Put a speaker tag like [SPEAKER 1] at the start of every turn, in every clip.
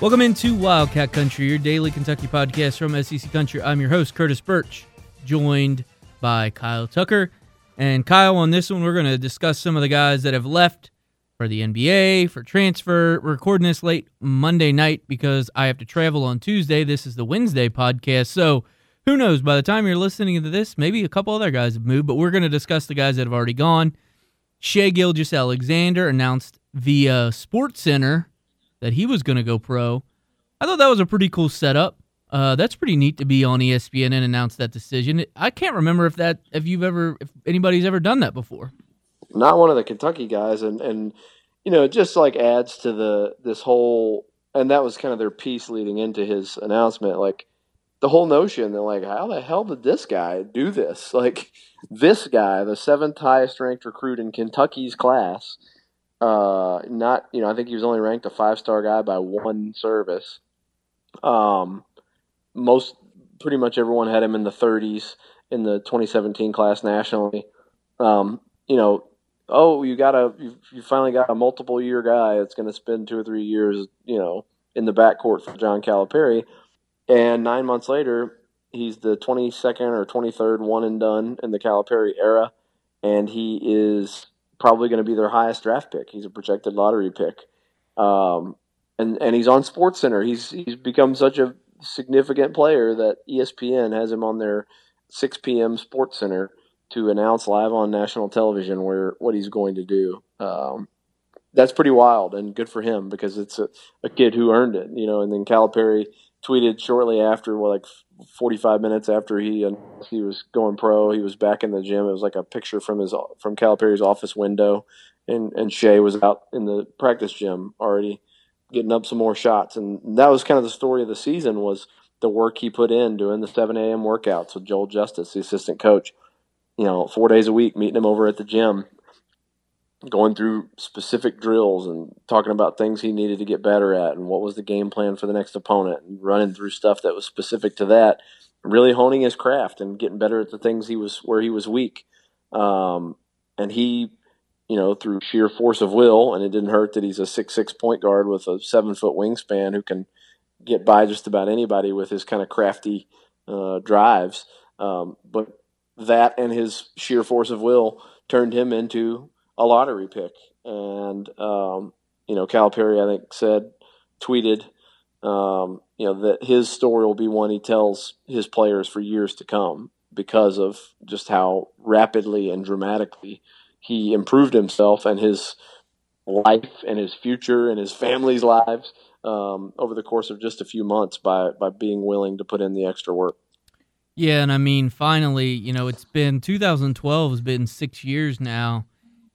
[SPEAKER 1] Welcome into Wildcat Country, your daily Kentucky podcast from SEC Country. I'm your host, Curtis Birch, joined by Kyle Tucker. And Kyle, on this one, we're going to discuss some of the guys that have left for the NBA, for transfer. We're recording this late Monday night because I have to travel on Tuesday. This is the Wednesday podcast. So who knows? By the time you're listening to this, maybe a couple other guys have moved, but we're going to discuss the guys that have already gone. Shai Gilgeous-Alexander announced via SportsCenter that he was going to go pro. I thought that was a pretty cool setup. Uh, that's pretty neat to be on ESPN and announce that decision. I can't remember if that if you've ever if anybody's ever done that before.
[SPEAKER 2] Not one of the Kentucky guys, and and you know, it just like adds to the this whole, and that was kind of their piece leading into his announcement, like the whole notion that like how the hell did this guy do this? Like this guy, the seventh highest ranked recruit in Kentucky's class, uh, not you know I think he was only ranked a five star guy by one service. Um, most pretty much everyone had him in the 30s in the 2017 class nationally. Um, you know, oh, you got a you, you finally got a multiple year guy that's going to spend two or three years, you know, in the backcourt for John Calipari, and nine months later, he's the 22nd or 23rd one and done in the Calipari era, and he is probably going to be their highest draft pick. He's a projected lottery pick, um, and and he's on SportsCenter. He's he's become such a significant player that ESPN has him on their 6 p.m. SportsCenter to announce live on national television where what he's going to do. Um, that's pretty wild and good for him because it's a, a kid who earned it, you know. And then Calipari tweeted shortly after, well, like 45 minutes after he uh, he was going pro, he was back in the gym. It was like a picture from his from Calipari's office window, and and Shai was out in the practice gym already getting up some more shots. And that was kind of the story of the season was the work he put in doing the 7 a.m. workouts with Joel Justus, the assistant coach. You know, four days a week, meeting him over at the gym, going through specific drills and talking about things he needed to get better at and what was the game plan for the next opponent and running through stuff that was specific to that. Really honing his craft and getting better at the things he was where he was weak. Um, and he you know, through sheer force of will, and it didn't hurt that he's a six six point guard with a seven foot wingspan who can get by just about anybody with his kind of crafty uh, drives. Um, but that and his sheer force of will turned him into a lottery pick. And um, you know, Calipari, I think, said, tweeted, um, you know, that his story will be one he tells his players for years to come because of just how rapidly and dramatically he improved himself and his life and his future and his family's lives um, over the course of just a few months by by being willing to put in the extra work.
[SPEAKER 1] Yeah, and I mean, finally, you know, it's been 2012 has been six years now,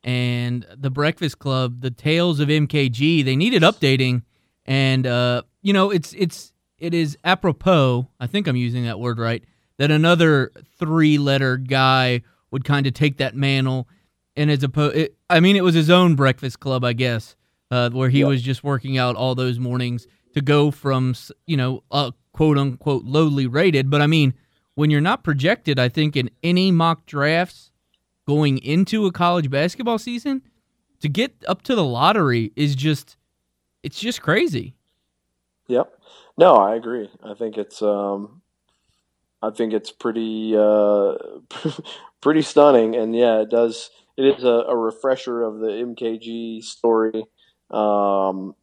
[SPEAKER 1] and the Breakfast Club, the Tales of MKG, they needed updating, and uh, you know, it's it's it is apropos. I think I'm using that word right. That another three-letter guy would kind of take that mantle and as opposed, I mean, it was his own breakfast club, I guess, uh, where he yep. was just working out all those mornings to go from, you know, uh, quote unquote lowly rated. But I mean, when you're not projected, I think in any mock drafts going into a college basketball season, to get up to the lottery is just, it's just crazy.
[SPEAKER 2] Yep. No, I agree. I think it's, um, I think it's pretty, uh, pretty stunning, and yeah, it does it is a, a refresher of the MKG story. Um,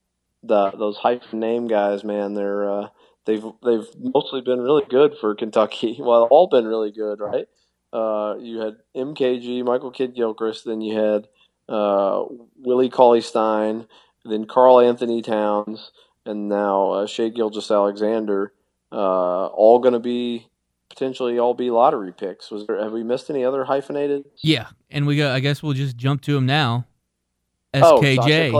[SPEAKER 2] the those hyphen name guys, man, they're uh, they've they've mostly been really good for Kentucky. Well, all been really good, right? Uh, you had MKG, Michael Kidd Gilchrist, then you had uh, Willie Cauley Stein, then Karl-Anthony Towns, and now uh, Shai Gilgeous-Alexander. Uh, all going to be potentially all be lottery picks. Was there? Have we missed any other hyphenated?
[SPEAKER 1] Yeah, and we got. I guess we'll just jump to him now. SKJ.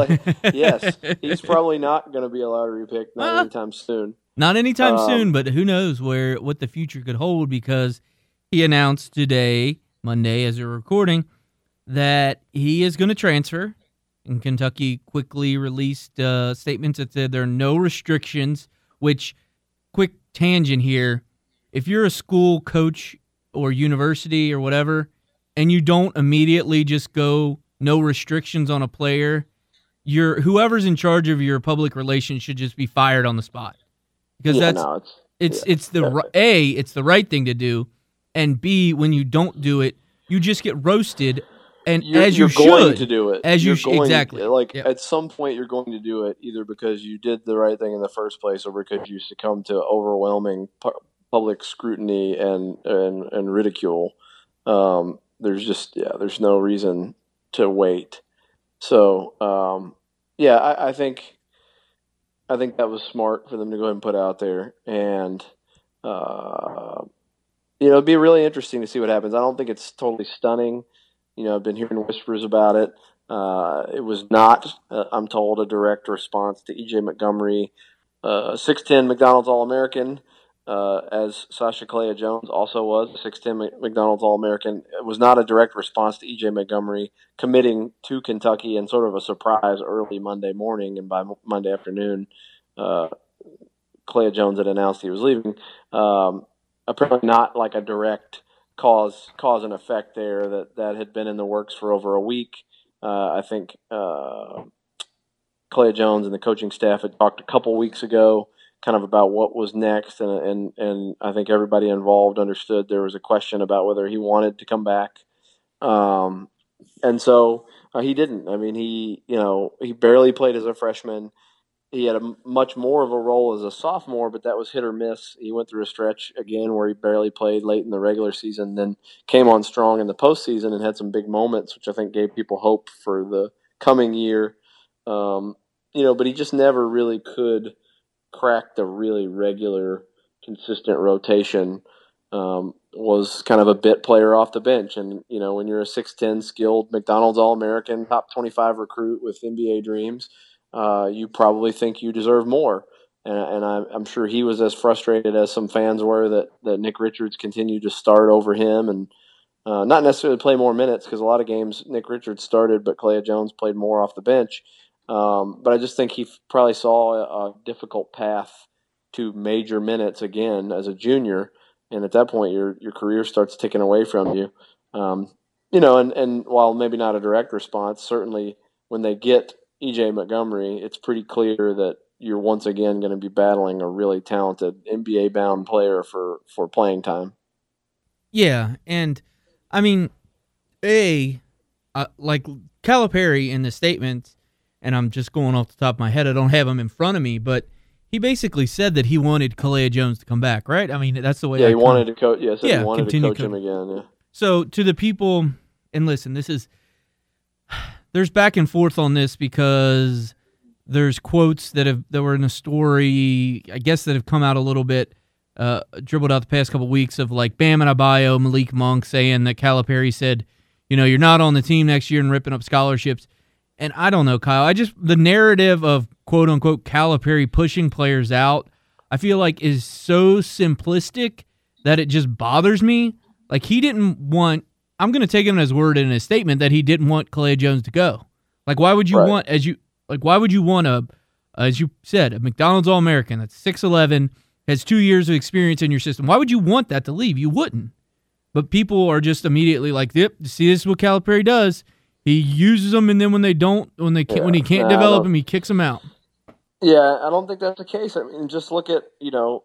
[SPEAKER 2] Oh, yes, he's probably not going to be a lottery pick not anytime soon.
[SPEAKER 1] Not anytime um, soon, but who knows where what the future could hold because he announced today, Monday, as we're recording, that he is going to transfer. And Kentucky quickly released uh, statements that said there are no restrictions. Which, quick tangent here, if you're a school coach or university or whatever, and you don't immediately just go no restrictions on a player, your whoever's in charge of your public relations should just be fired on the spot because
[SPEAKER 2] Yeah,
[SPEAKER 1] that's
[SPEAKER 2] no, it's
[SPEAKER 1] it's
[SPEAKER 2] yeah,
[SPEAKER 1] it's the
[SPEAKER 2] definitely.
[SPEAKER 1] a it's the right thing to do, and b when you don't do it, you just get roasted, and
[SPEAKER 2] you're,
[SPEAKER 1] as you
[SPEAKER 2] you're
[SPEAKER 1] should.
[SPEAKER 2] going to do it.
[SPEAKER 1] As you
[SPEAKER 2] You're
[SPEAKER 1] sh-
[SPEAKER 2] going-
[SPEAKER 1] exactly.
[SPEAKER 2] Like
[SPEAKER 1] Yeah.
[SPEAKER 2] at some point, you're going to do it either because you did the right thing in the first place, or because you succumbed to overwhelming pu- public scrutiny and and and ridicule. Um, there's just yeah, there's no reason to wait. So um, yeah, I, I think I think that was smart for them to go ahead and put out there, and uh, you know, it'd be really interesting to see what happens. I don't think it's totally stunning. You know, I've been hearing whispers about it. Uh, it was not, uh, I'm told, a direct response to EJ Montgomery, uh, 6'10 McDonald's All American, uh, as Sacha Killeya-Jones also was, a 6'10 McDonald's All American. It was not a direct response to EJ Montgomery committing to Kentucky and sort of a surprise early Monday morning. And by Monday afternoon, uh, Kalea Jones had announced he was leaving. Um, apparently, not like a direct cause cause and effect there that that had been in the works for over a week. Uh, I think uh, Killeya-Jones and the coaching staff had talked a couple weeks ago, kind of about what was next, and and and I think everybody involved understood there was a question about whether he wanted to come back, um, and so uh, he didn't. I mean, he you know he barely played as a freshman. He had a much more of a role as a sophomore, but that was hit or miss. He went through a stretch again where he barely played late in the regular season, then came on strong in the postseason and had some big moments, which I think gave people hope for the coming year. Um, you know, but he just never really could crack the really regular, consistent rotation. Um, was kind of a bit player off the bench, and you know, when you're a six ten skilled McDonald's All American, top twenty five recruit with NBA dreams, uh, you probably think you deserve more. And, and I'm, I'm sure he was as frustrated as some fans were that, that Nick Richards continued to start over him and uh, not necessarily play more minutes because a lot of games Nick Richards started, but Killeya-Jones played more off the bench. Um, but I just think he probably saw a, a difficult path to major minutes again as a junior, and at that point your your career starts ticking away from you. Um, you know, and, and while maybe not a direct response, certainly when they get EJ Montgomery, it's pretty clear that you're once again going to be battling a really talented NBA bound player for, for playing time.
[SPEAKER 1] Yeah, and I mean, a uh, like Calipari in the statement, and I'm just going off the top of my head. I don't have him in front of me, but he basically said that he wanted Killeya-Jones to come back, right? I mean, that's the way.
[SPEAKER 2] Yeah,
[SPEAKER 1] I
[SPEAKER 2] he
[SPEAKER 1] come-
[SPEAKER 2] wanted to coach. Yes,
[SPEAKER 1] Yeah,
[SPEAKER 2] he wanted to
[SPEAKER 1] continue
[SPEAKER 2] coach him again. Yeah.
[SPEAKER 1] So to the people, and listen, this is there's back and forth on this because there's quotes that have that were in a story, I guess that have come out a little bit, uh, dribbled out the past couple weeks of like Bam Adebayo, Malik Monk saying that Calipari said, you know, you're not on the team next year and ripping up scholarships. And I don't know, Kyle. I just the narrative of quote unquote Calipari pushing players out, I feel like is so simplistic that it just bothers me. Like he didn't want. I'm going to take him at his word in his statement that he didn't want Killeya-Jones to go. Like why would you
[SPEAKER 2] Right.
[SPEAKER 1] want as you like why would you want a as you said a McDonald's All American that's six eleven has two years of experience in your system? Why would you want that to leave? You wouldn't. But people are just immediately like, "Yep, see, this is what Calipari does. He uses them, and then when they don't, when they can't, when he can't
[SPEAKER 2] Nah,
[SPEAKER 1] develop them, he kicks them out."
[SPEAKER 2] Yeah, I don't think that's the case. I mean, just look at you know,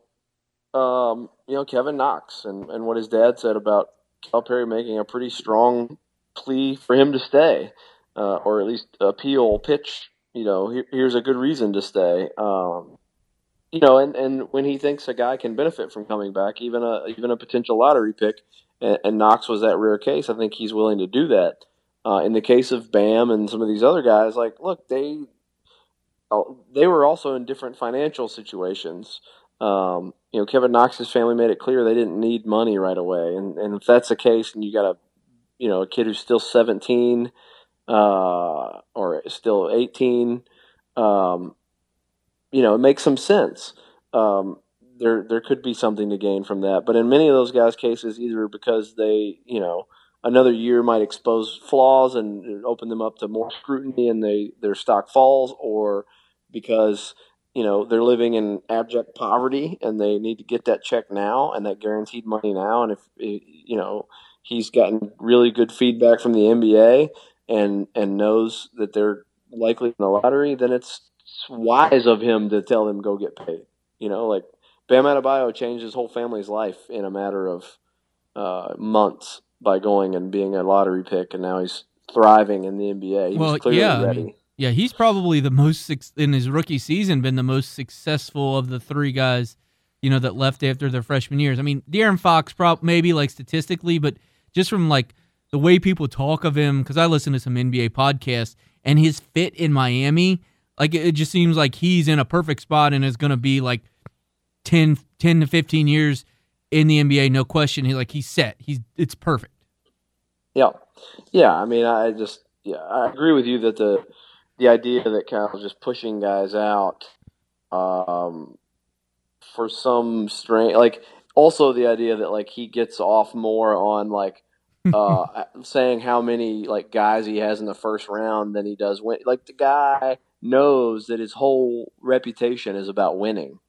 [SPEAKER 2] um, you know Kevin Knox and, and what his dad said about Calipari making a pretty strong plea for him to stay, uh, or at least appeal pitch. You know, here, here's a good reason to stay. Um, you know, and, and when he thinks a guy can benefit from coming back, even a even a potential lottery pick, and, and Knox was that rare case. I think he's willing to do that. Uh, in the case of Bam and some of these other guys, like look, they oh, they were also in different financial situations. Um, you know, Kevin Knox's family made it clear they didn't need money right away, and and if that's the case, and you got a you know a kid who's still seventeen uh, or still eighteen, um, you know, it makes some sense. Um, there there could be something to gain from that, but in many of those guys' cases, either because they you know another year might expose flaws and open them up to more scrutiny and they their stock falls or because you know they're living in abject poverty and they need to get that check now and that guaranteed money now and if you know he's gotten really good feedback from the NBA and and knows that they're likely in the lottery, then it's wise of him to tell them go get paid. You know, like Bam Adebayo changed his whole family's life in a matter of uh, months by going and being a lottery pick, and now he's thriving in the NBA. He
[SPEAKER 1] well, yeah, I mean, yeah, he's probably the most in his rookie season been the most successful of the three guys, you know, that left after their freshman years. I mean, De'Aaron Fox, prob maybe like statistically, but just from like the way people talk of him, because I listen to some NBA podcasts, and his fit in Miami, like it just seems like he's in a perfect spot and is going to be like 10, 10 to 15 years in the NBA, no question. He like he's set. He's it's perfect.
[SPEAKER 2] Yeah, yeah. I mean, I just yeah, I agree with you that the the idea that Kyle's just pushing guys out um, for some strange like also the idea that like he gets off more on like uh, saying how many like guys he has in the first round than he does win. Like the guy knows that his whole reputation is about winning.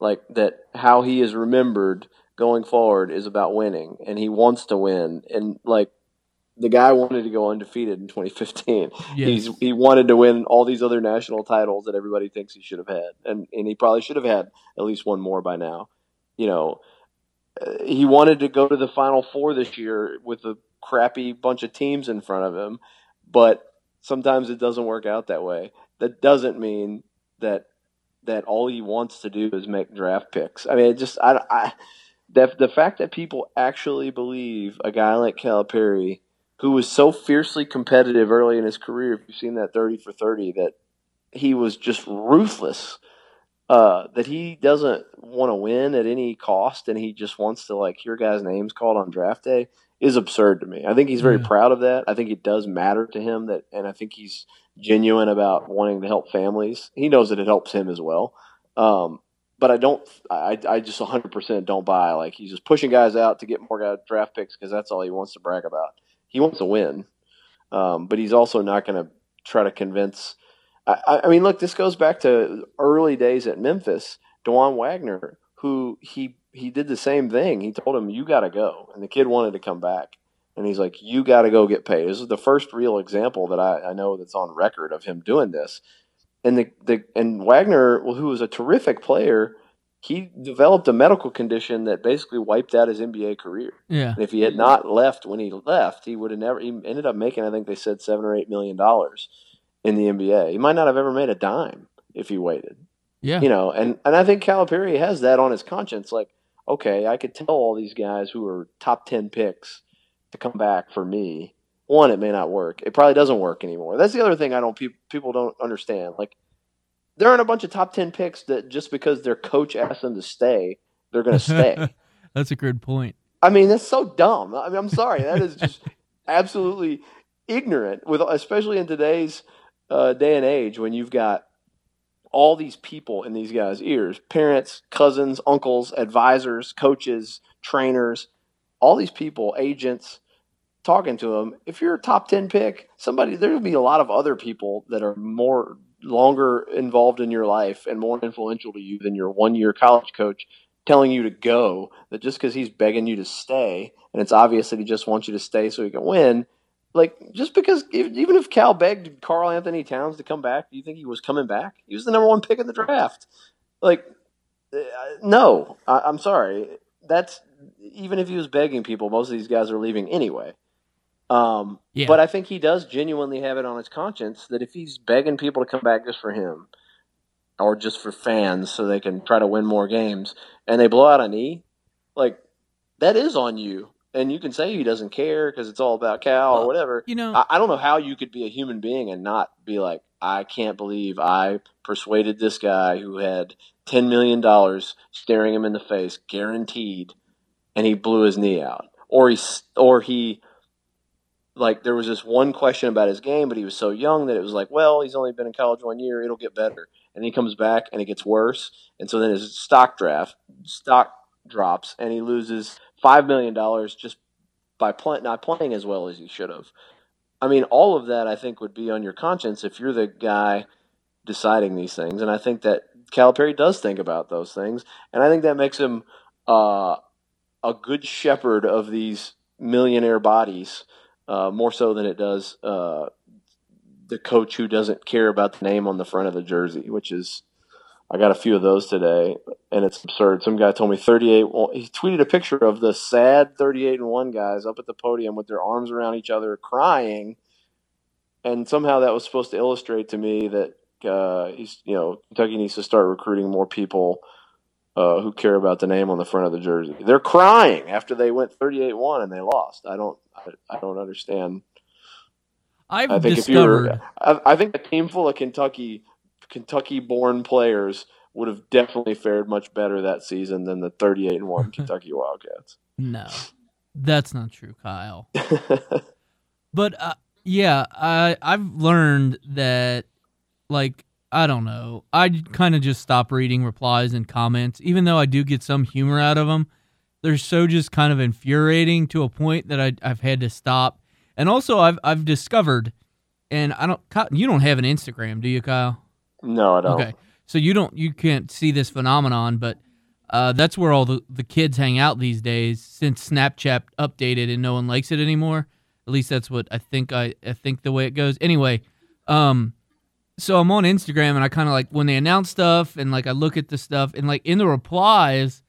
[SPEAKER 2] Like that, how he is remembered going forward is about winning, and he wants to win. And like the guy wanted to go undefeated in 2015. Yes. He's he wanted to win all these other national titles that everybody thinks he should have had, and and he probably should have had at least one more by now. You know, uh, he wanted to go to the Final Four this year with a crappy bunch of teams in front of him, but sometimes it doesn't work out that way. That doesn't mean that that all he wants to do is make draft picks. I mean, it just I, I the the fact that people actually believe a guy like Calipari, who was so fiercely competitive early in his career, if you've seen that thirty for thirty, that he was just ruthless uh, that he doesn't want to win at any cost and he just wants to like hear guys' names called on draft day is absurd to me. I think he's very yeah. proud of that. I think it does matter to him that, and I think he's genuine about wanting to help families. He knows that it helps him as well. Um, but I don't, I, I just 100% don't buy like he's just pushing guys out to get more guy draft picks because that's all he wants to brag about. He wants to win, um, but he's also not going to try to convince I, I mean, look, this goes back to early days at Memphis. Dajuan Wagner, who he he did the same thing. He told him, "You got to go," and the kid wanted to come back, and he's like, "You got to go get paid." This is the first real example that I, I know that's on record of him doing this. And the, the and Wagner, who was a terrific player, he developed a medical condition that basically wiped out his NBA career.
[SPEAKER 1] Yeah.
[SPEAKER 2] And if he had not left when he left, he would have never. He ended up making, I think they said, seven or eight million dollars in the NBA. He might not have ever made a dime if he waited.
[SPEAKER 1] Yeah.
[SPEAKER 2] You know, and, and I think Calipari has that on his conscience. Like, okay, I could tell all these guys who are top 10 picks to come back for me. One, it may not work. It probably doesn't work anymore. That's the other thing I don't pe- people don't understand. Like, there aren't a bunch of top 10 picks that just because their coach asked them to stay, they're going to stay.
[SPEAKER 1] that's a good point.
[SPEAKER 2] I mean, that's so dumb. I mean, I'm sorry. That is just absolutely ignorant with especially in today's uh, day and age when you've got all these people in these guys' ears parents, cousins, uncles, advisors, coaches, trainers, all these people, agents talking to them. If you're a top 10 pick, somebody, there'll be a lot of other people that are more longer involved in your life and more influential to you than your one year college coach telling you to go. That just because he's begging you to stay and it's obvious that he just wants you to stay so he can win like just because if, even if Cal begged Karl-Anthony Towns to come back, do you think he was coming back? He was the number one pick in the draft. Like, uh, no, I, am sorry. That's even if he was begging people, most of these guys are leaving anyway. Um, yeah. But I think he does genuinely have it on his conscience that if he's begging people to come back just for him, or just for fans so they can try to win more games, and they blow out a knee, like that is on you and you can say he doesn't care because it's all about Cal well, or whatever.
[SPEAKER 1] You know,
[SPEAKER 2] I, I, don't know how you could be a human being and not be like, I can't believe I persuaded this guy who had ten million dollars staring him in the face, guaranteed, and he blew his knee out, or he or he. Like there was this one question about his game, but he was so young that it was like, well, he's only been in college one year; it'll get better. And he comes back and it gets worse, and so then his stock draft stock drops, and he loses five million dollars just by not playing as well as he should have. I mean, all of that I think would be on your conscience if you're the guy deciding these things, and I think that Calipari does think about those things, and I think that makes him uh, a good shepherd of these millionaire bodies uh, more so than it does uh, the coach who doesn't care about the name on the front of the jersey, which is I got a few of those today, and it's absurd. Some guy told me 38. Well, he tweeted a picture of the sad 38 and one guys up at the podium with their arms around each other, crying, and somehow that was supposed to illustrate to me that uh, you know, Kentucky needs to start recruiting more people uh, who care about the name on the front of the jersey. They're crying after they went 38 one and they lost. I don't, I, I don't understand.
[SPEAKER 1] I've
[SPEAKER 2] I think
[SPEAKER 1] discovered.
[SPEAKER 2] if you're, I, I think a team full of Kentucky Kentucky-born players would have definitely fared much better that season than the 38 and one Kentucky Wildcats.
[SPEAKER 1] No, that's not true, Kyle. But uh, yeah, I I've learned that like I don't know. I kind of just stop reading replies and comments, even though I do get some humor out of them. They're so just kind of infuriating to a point that I, I've had to stop. And also, I've I've discovered, and I don't. You don't have an Instagram, do you, Kyle?
[SPEAKER 2] no, I don't.
[SPEAKER 1] Okay, so you don't you can't see this phenomenon, but uh, that's where all the, the kids hang out these days. Since Snapchat updated and no one likes it anymore, at least that's what I think. I, I think the way it goes. Anyway, um, so I'm on Instagram and I kind of like when they announce stuff and like I look at the stuff and like in the replies,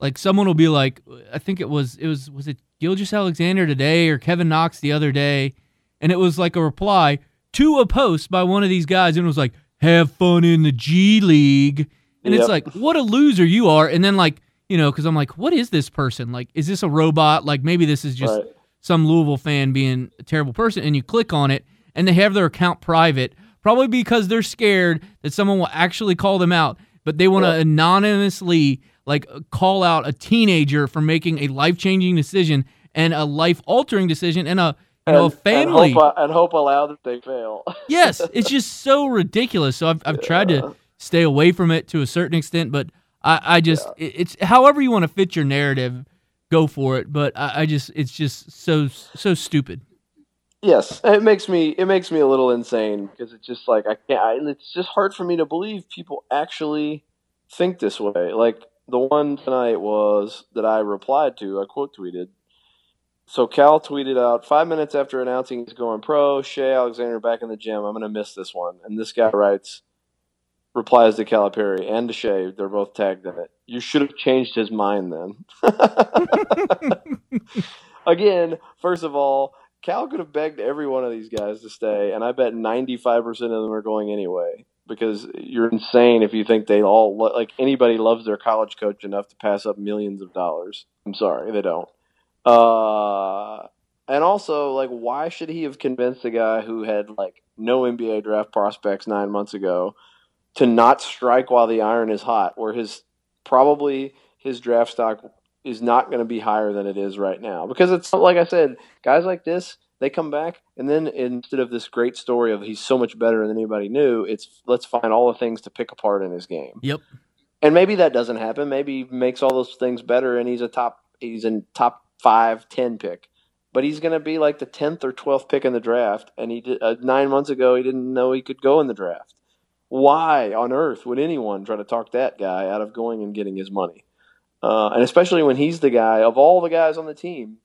[SPEAKER 1] like someone will be like, I think it was it was was it Gilgeous-Alexander today or Kevin Knox the other day, and it was like a reply to a post by one of these guys and it was like, "Have fun in the G League," and it's like, what a loser you are. And then like you know, because I'm like, what is this person? Like, is this a robot? Like maybe this is just
[SPEAKER 2] Right.
[SPEAKER 1] some Louisville fan being a terrible person, and you click on it, and they have their account private, probably because they're scared that someone will actually call them out, but they want to
[SPEAKER 2] Yeah.
[SPEAKER 1] anonymously like uh, call out a teenager for making a life changing decision and a life altering decision and a you know a family.
[SPEAKER 2] and hope, and hope aloud that they fail.
[SPEAKER 1] yes, it's just so ridiculous. So I've I've tried to stay away from it to a certain extent, but I I just it, it's however you want to fit your narrative, go for it. But I, I just it's just so so stupid.
[SPEAKER 2] Yes, it makes me it makes me a little insane because it's just like I can't. I, it's just hard for me to believe people actually think this way. Like the one tonight was that I replied to. I quote tweeted. So Cal tweeted out five minutes after announcing he's going pro. Shai Alexander back in the gym. I'm gonna miss this one. And this guy writes, replies to Calipari and to Shai. They're both tagged in it. You should have changed his mind then. Again, first of all, Cal could have begged every one of these guys to stay, and I bet 95% of them are going anyway. Because you're insane if you think they all like anybody loves their college coach enough to pass up millions of dollars. I'm sorry, they don't. Uh, and also, like, why should he have convinced a guy who had like no NBA draft prospects nine months ago to not strike while the iron is hot, where his probably his draft stock is not going to be higher than it is right now? Because it's like I said, guys like this, they come back, and then instead of this great story of he's so much better than anybody knew, it's let's find all the things to pick apart in his game.
[SPEAKER 1] Yep.
[SPEAKER 2] And maybe that doesn't happen. Maybe he makes all those things better, and he's a top he's a top five, ten pick. But he's going to be like the tenth or twelfth pick in the draft, and he did, uh, nine months ago he didn't know he could go in the draft. Why on earth would anyone try to talk that guy out of going and getting his money? Uh, and especially when he's the guy of all the guys on the team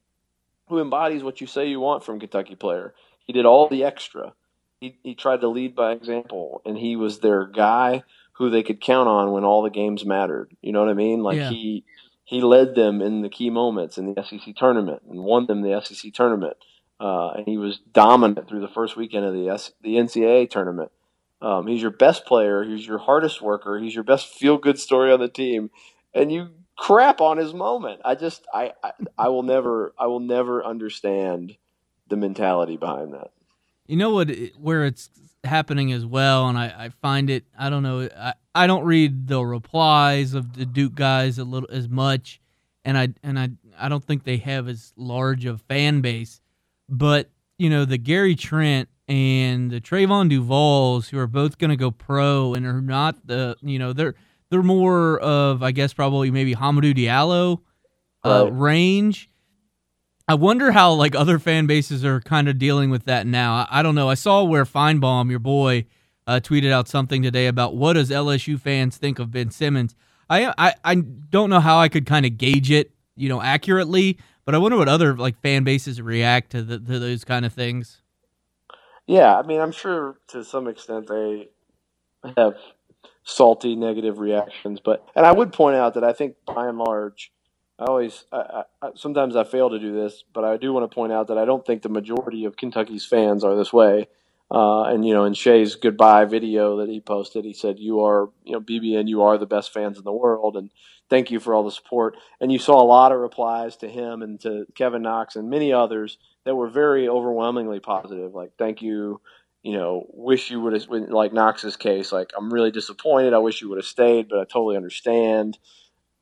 [SPEAKER 2] who embodies what you say you want from Kentucky player. He did all the extra. He, he tried to lead by example, and he was their guy who they could count on when all the games mattered. You know what I mean? Like
[SPEAKER 1] Yeah.
[SPEAKER 2] he he led them in the key moments in the SEC tournament and won them the SEC tournament. Uh, and he was dominant through the first weekend of the S, the NCAA tournament. Um, he's your best player. He's your hardest worker. He's your best feel good story on the team, and you crap on his moment. I just I, I I will never I will never understand the mentality behind that.
[SPEAKER 1] You know what? Where it's happening as well, and I, I find it. I don't know. I, I don't read the replies of the Duke guys a little as much, and I and I I don't think they have as large of fan base. But you know the Gary Trent and the Trevon Duvals, who are both going to go pro and are not the you know they're they're more of I guess probably maybe Hamidou Diallo uh,
[SPEAKER 2] Right.
[SPEAKER 1] range. I wonder how like other fan bases are kind of dealing with that now. I, I don't know. I saw where Finebaum, your boy, uh, tweeted out something today about what does LSU fans think of Ben Simmons. I I, I don't know how I could kind of gauge it, you know, accurately, But I wonder what other like fan bases react to the, to those kind of things.
[SPEAKER 2] Yeah, I mean, I'm sure to some extent they have salty negative reactions, but and I would point out that I think by and large, I always I, I, sometimes I fail to do this, but I do want to point out that I don't think the majority of Kentucky's fans are this way. Uh, and you know, in Shai's goodbye video that he posted, he said, "You are, you know, BBN, you are the best fans in the world, and thank you for all the support." And you saw a lot of replies to him and to Kevin Knox and many others that were very overwhelmingly positive. Like, thank you. You know, wish you would have, like Knox's case, like, I'm really disappointed. I wish you would have stayed, but I totally understand.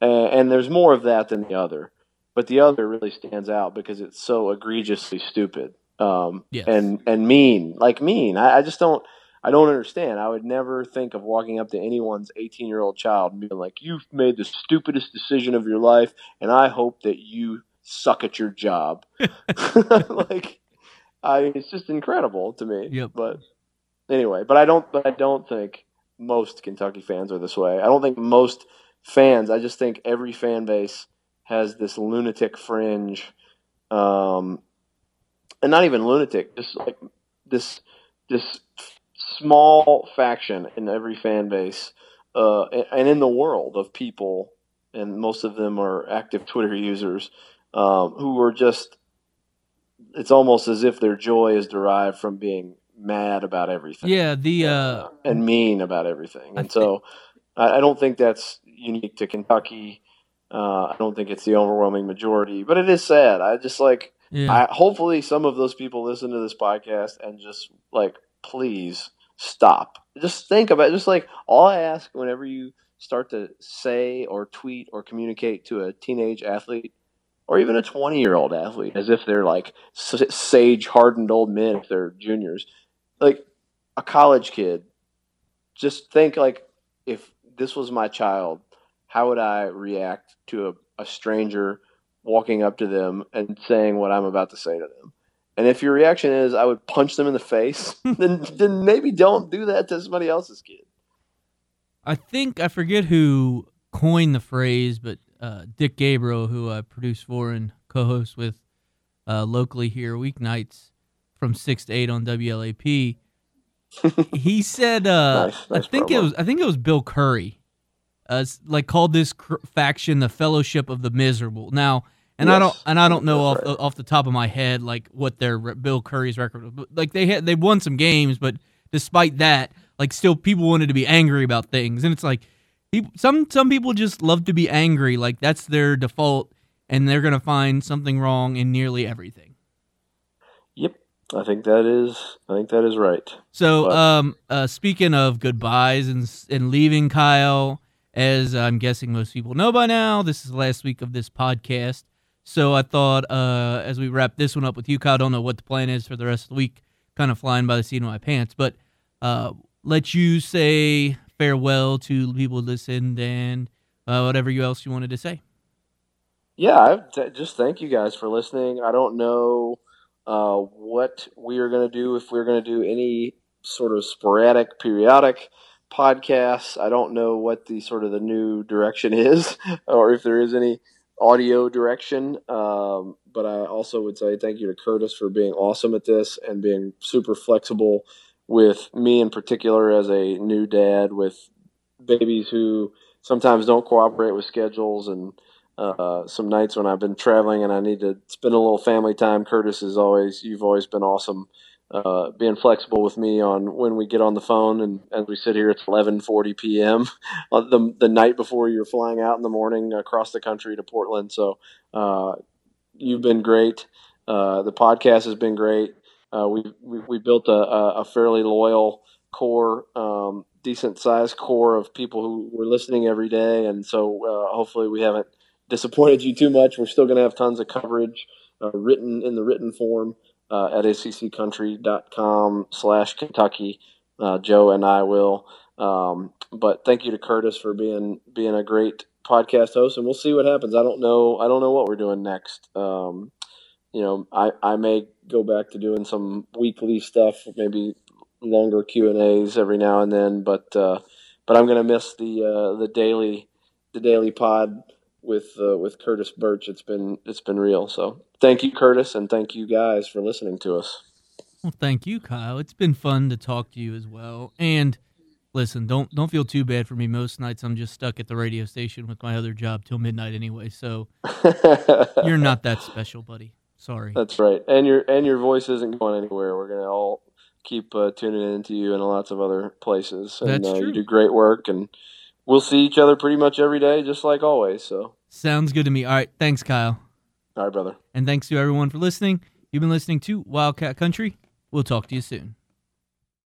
[SPEAKER 2] Uh, and there's more of that than the other. But the other really stands out because it's so egregiously stupid um, yes. and, and mean. Like, mean. I, I just don't. I don't understand. I would never think of walking up to anyone's 18 year old child and being like, You've made the stupidest decision of your life, and I hope that you suck at your job. like, I mean, it's just incredible to me.
[SPEAKER 1] Yep.
[SPEAKER 2] But anyway, but I don't. But I don't think most Kentucky fans are this way. I don't think most fans. I just think every fan base has this lunatic fringe, um, and not even lunatic, just like this this small faction in every fan base, uh, and in the world of people, and most of them are active Twitter users um, who are just it's almost as if their joy is derived from being mad about everything.
[SPEAKER 1] Yeah, the uh,
[SPEAKER 2] and mean about everything. And so I, I, don't think that's unique to Kentucky. Uh, I don't think it's the overwhelming majority, but it is sad. I just like yeah. I, hopefully some of those people listen to this podcast and just like please stop. Just think about it. Just like all I ask whenever you start to say or tweet or communicate to a teenage athlete or even a 20 year old athlete as if they're like sage hardened old men if they're juniors. Like a college kid just think like if this was my child how would i react to a, a stranger walking up to them and saying what i'm about to say to them? And if your reaction is i would punch them in the face then then maybe don't do that to somebody else's kid.
[SPEAKER 1] I think i forget who coined the phrase but uh, Dick Gabriel, who I produce for and co-host with uh, locally here weeknights from six to eight on WLAP. he said, uh, nice, nice I think promo. it was I think it was Bill Curry, uh, like called this cr- faction the Fellowship of the Miserable. Now, and yes, I don't and I don't know off right. off the top of my head like what their Bill Curry's record was. But, like they had they won some games, but despite that, like still people wanted to be angry about things, and it's like some some people just love to be angry, like that's their default, and they're gonna find something wrong in nearly everything.
[SPEAKER 2] Yep, I think that is I think that is right.
[SPEAKER 1] So, but. um, uh, speaking of goodbyes and and leaving, Kyle, as I'm guessing most people know by now, this is the last week of this podcast. So I thought, uh, as we wrap this one up with you, Kyle, I don't know what the plan is for the rest of the week. Kind of flying by the seat of my pants, but uh, let you say farewell to people who listened and uh, whatever you else you wanted to say.
[SPEAKER 2] Yeah, t- just thank you guys for listening. I don't know uh, what we are going to do if we're going to do any sort of sporadic, periodic podcasts. I don't know what the sort of the new direction is, or if there is any audio direction. Um, but I also would say thank you to Curtis for being awesome at this and being super flexible with me in particular as a new dad with babies who sometimes don't cooperate with schedules and uh, some nights when I've been traveling and I need to spend a little family time. Curtis is always you've always been awesome, uh, being flexible with me on when we get on the phone and as we sit here it's 11:40 p.m. the the night before you're flying out in the morning across the country to Portland. So uh, you've been great. Uh, the podcast has been great. Uh, we, we, we built a, a fairly loyal core, um, decent sized core of people who were listening every day, and so uh, hopefully we haven't disappointed you too much. We're still going to have tons of coverage uh, written in the written form uh, at seccountry.com slash Kentucky. Uh, Joe and I will. Um, but thank you to Curtis for being being a great podcast host, and we'll see what happens. I don't know. I don't know what we're doing next. Um, you know, I, I may go back to doing some weekly stuff, maybe longer Q and A's every now and then, but uh, but I'm gonna miss the uh, the daily the daily pod with uh, with Curtis Birch. It's been it's been real. So thank you, Curtis, and thank you guys for listening to us.
[SPEAKER 1] Well, thank you, Kyle. It's been fun to talk to you as well. And listen, don't don't feel too bad for me. Most nights I'm just stuck at the radio station with my other job till midnight anyway. So you're not that special, buddy. Sorry.
[SPEAKER 2] That's right. And your and your voice isn't going anywhere. We're gonna all keep uh, tuning into you in lots of other places. And
[SPEAKER 1] That's
[SPEAKER 2] uh,
[SPEAKER 1] true.
[SPEAKER 2] you do great work, and we'll see each other pretty much every day, just like always. So,
[SPEAKER 1] Sounds good to me. All right, thanks, Kyle.
[SPEAKER 2] all right, brother.
[SPEAKER 1] And thanks to everyone for listening. You've been listening to Wildcat Country. We'll talk to you soon.